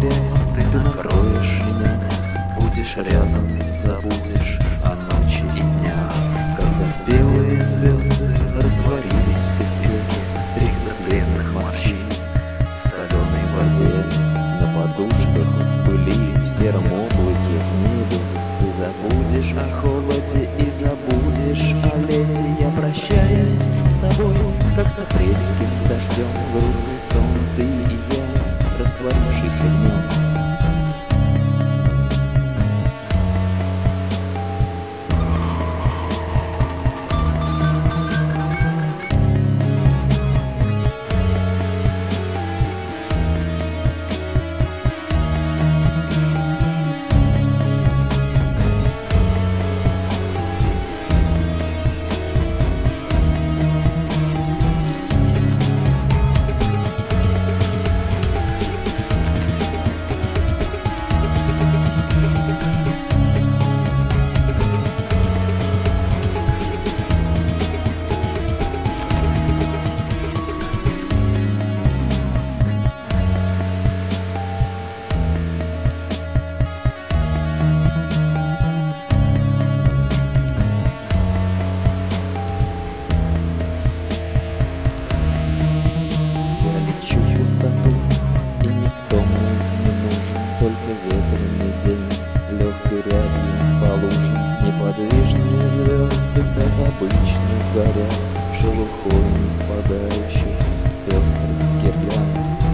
доверяй, ты накроешь меня, Будешь рядом, забудешь о ночи и дня, Когда белые звезды растворились в песке Признак бледных морщин в соленой воде, На подушках были в сером облаке в небе Ты забудешь о холоде и забудешь о лете. Я прощаюсь с тобой, как с апрельским дождем. Грустный сон ты и я. полухолм из падающих пестрых гирлянд.